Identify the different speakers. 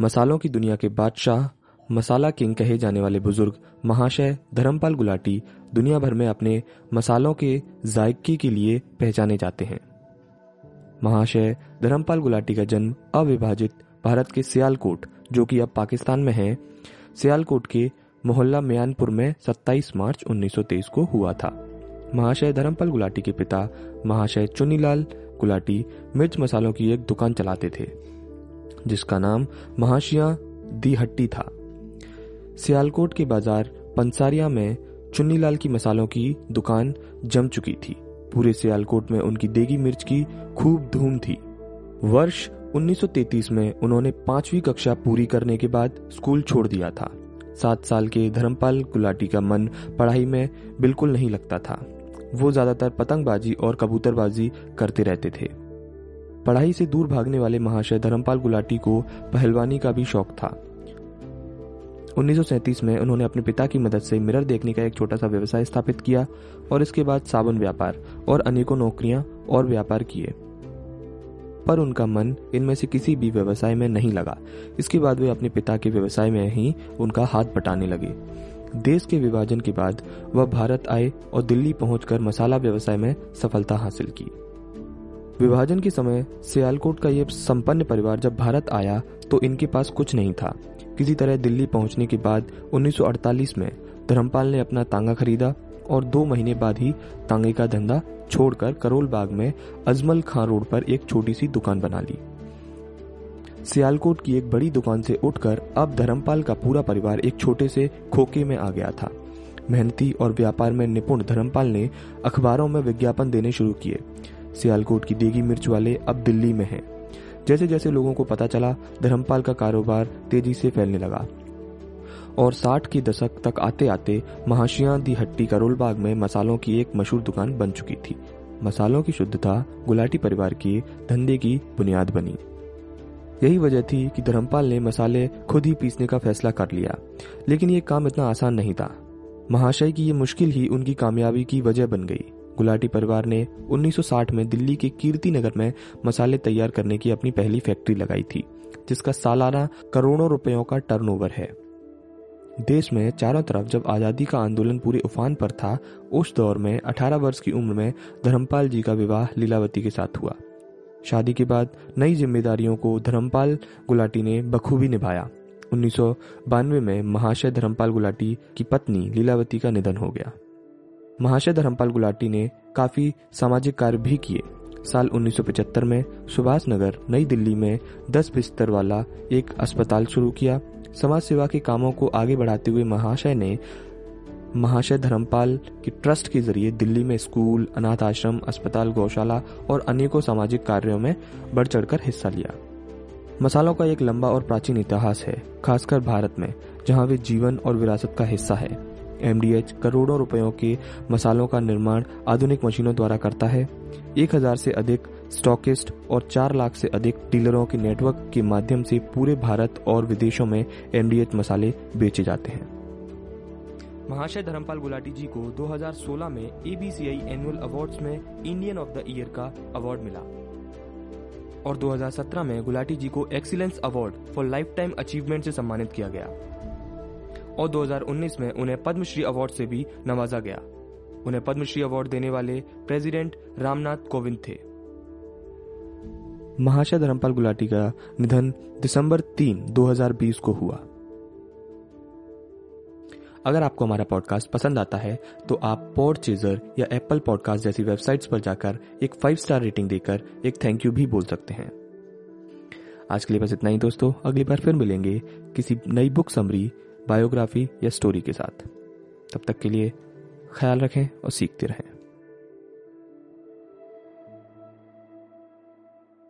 Speaker 1: मसालों की दुनिया के बादशाह, मसाला किंग कहे जाने वाले बुज़ुर्ग, महाशय, धर्मपाल गुलाटी, दुनिया भर में अपने मसालों के जायके के लिए पहचाने जाते हैं। महाशय, धर्मपाल गुलाटी का जन्म अविभाजित भारत के सियालकोट, जो कि अब पाकिस्तान में है। सियालकोट के मोहल्ला म्यानपुर में 27 मार्च 1923 को हुआ था। महाशय, धर्मपाल गुलाटी के पिता, महाशय चुनीलाल गुलाटी मिर्च मसालों की एक दुकान चलाते थे। जिसका नाम महाशिया दी हट्टी था। सियालकोट के बाज़ार पंसारिया में चुन्नीलाल की मसालों की दुकान जम चुकी थी। पूरे सियालकोट में उनकी देगी मिर्च की खूब धूम थी। वर्ष 1933 में उन्होंने पांचवी कक्षा पूरी करने के बाद स्कूल छोड़ दिया था। सात साल के धर्मपाल गुलाटी का मन पढ़ाई में बिल्कुल नहीं लगता था। वो ज़्यादातर पतंगबाजी और कबूतरबाजी करते रहते थे। पढ़ाई से दूर भागने वाले महाशय धर्मपाल गुलाटी को पहलवानी का भी शौक था। 1937 में उन्होंने अपने पिता की मदद से मिरर देखने का एक छोटा सा व्यवसाय स्थापित किया और इसके बाद साबुन व्यापार और अनेकों नौकरियाँ और व्यापार किए। पर उनका मन इनमें से किसी भी व्यवसाय में नहीं लगा। इसके बाद वे अपने पिता के व्यवसाय में ही उनका हाथ बटाने लगे। देश के विभाजन के बाद वह भारत आए और दिल्ली पहुंचकर मसाला व्यवसाय में सफलता हासिल की। विभाजन के समय सियालकोट का यह संपन्न परिवार जब भारत आया तो इनके पास कुछ नहीं था। किसी तरह दिल्ली पहुँचने के बाद 1948 में धर्मपाल ने अपना तांगा खरीदा और दो महीने बाद ही तांगे का धंधा छोड़कर करोल बाग में अजमल खां रोड पर एक छोटी सी दुकान बना ली। सियालकोट की एक बड़ी दुकान से उठकर अब धर्मपाल का पूरा परिवार एक छोटे से खोखे में आ गया था। मेहनती और व्यापार में निपुण धर्मपाल ने अखबारों में विज्ञापन देने शुरू किए। सियालकोट की देगी मिर्च वाले अब दिल्ली में हैं। जैसे जैसे लोगों को पता चला, धर्मपाल का कारोबार तेज़ी से फैलने लगा। और 60 के दशक तक आते आते महाशिया दी हट्टी करोल बाग में मसालों की एक मशहूर दुकान बन चुकी थी। मसालों की शुद्धता गुलाटी परिवार के धंधे की बुनियाद बनी। यही वजह थी कि धर्मपाल ने मसाले खुद ही पीसने का फैसला कर लिया। लेकिन ये काम इतना आसान नहीं था। महाशय की ये मुश्किल ही उनकी कामयाबी की वजह बन गई। गुलाटी परिवार ने 1960 में दिल्ली के कीर्ति नगर में मसाले तैयार करने की अपनी पहली फैक्ट्री लगाई थी, जिसका सालाना करोड़ों रुपयों का टर्नओवर है। देश में चारों तरफ़ जब आज़ादी का आंदोलन पूरे उफान पर था, उस दौर में 18 वर्ष की उम्र में धर्मपाल जी का विवाह लीलावती के साथ हुआ। शादी के बाद नई जिम्मेदारियों को धर्मपाल गुलाटी ने बखूबी निभाया। उन्नीस सौ बानवे में महाशय धर्मपाल गुलाटी की पत्नी लीलावती का निधन हो गया। महाशय धर्मपाल गुलाटी ने काफ़ी सामाजिक कार्य भी किए। साल 1975 में सुभाष नगर, नई दिल्ली में 10 बिस्तर वाला एक अस्पताल शुरू किया। समाज सेवा के कामों को आगे बढ़ाते हुए महाशय ने महाशय धर्मपाल के ट्रस्ट के ज़रिए दिल्ली में स्कूल, अनाथ आश्रम, अस्पताल, गौशाला और अनेकों सामाजिक कार्यों में बढ़ चढ़कर हिस्सा लिया। मसालों का एक लंबा और प्राचीन इतिहास है, खासकर भारत में, जहाँ वे जीवन और विरासत का हिस्सा है। एमडीएच करोड़ों रुपयों के मसालों का निर्माण आधुनिक मशीनों द्वारा करता है। एक हज़ार से अधिक स्टॉकिस्ट और चार लाख से अधिक डीलरों के नेटवर्क के माध्यम से पूरे भारत और विदेशों में एमडीएच मसाले बेचे जाते हैं। महाशय धर्मपाल गुलाटी जी को 2016 में एबीसीआई एनुअल अवार्ड्स में इंडियन ऑफ़ द ईयर का अवार्ड मिला। और 2017 में गुलाटी जी को excellence award for lifetime achievement से सम्मानित किया गया। और 2019 में उन्हें पद्मश्री अवार्ड से भी नवाजा गया। उन्हें पद्मश्री अवार्ड देने वाले प्रेसिडेंट रामनाथ कोविंद थे। महाशय धर्मपाल गुलाटी का निधन दिसंबर तीन 2020 को हुआ। अगर आपको हमारा पॉडकास्ट पसंद आता है तो आप पॉड चेजर या एप्पल पॉडकास्ट जैसी वेबसाइट्स पर जाकर एक फाइव स्टार रेटिंग देकर एक थैंक यू भी बोल सकते हैं। आज के लिए बस इतना ही दोस्तों। अगली बार फिर मिलेंगे किसी नई बुक समरी बायोग्राफी या स्टोरी के साथ। तब तक के लिए ख्याल रखें और सीखते रहें।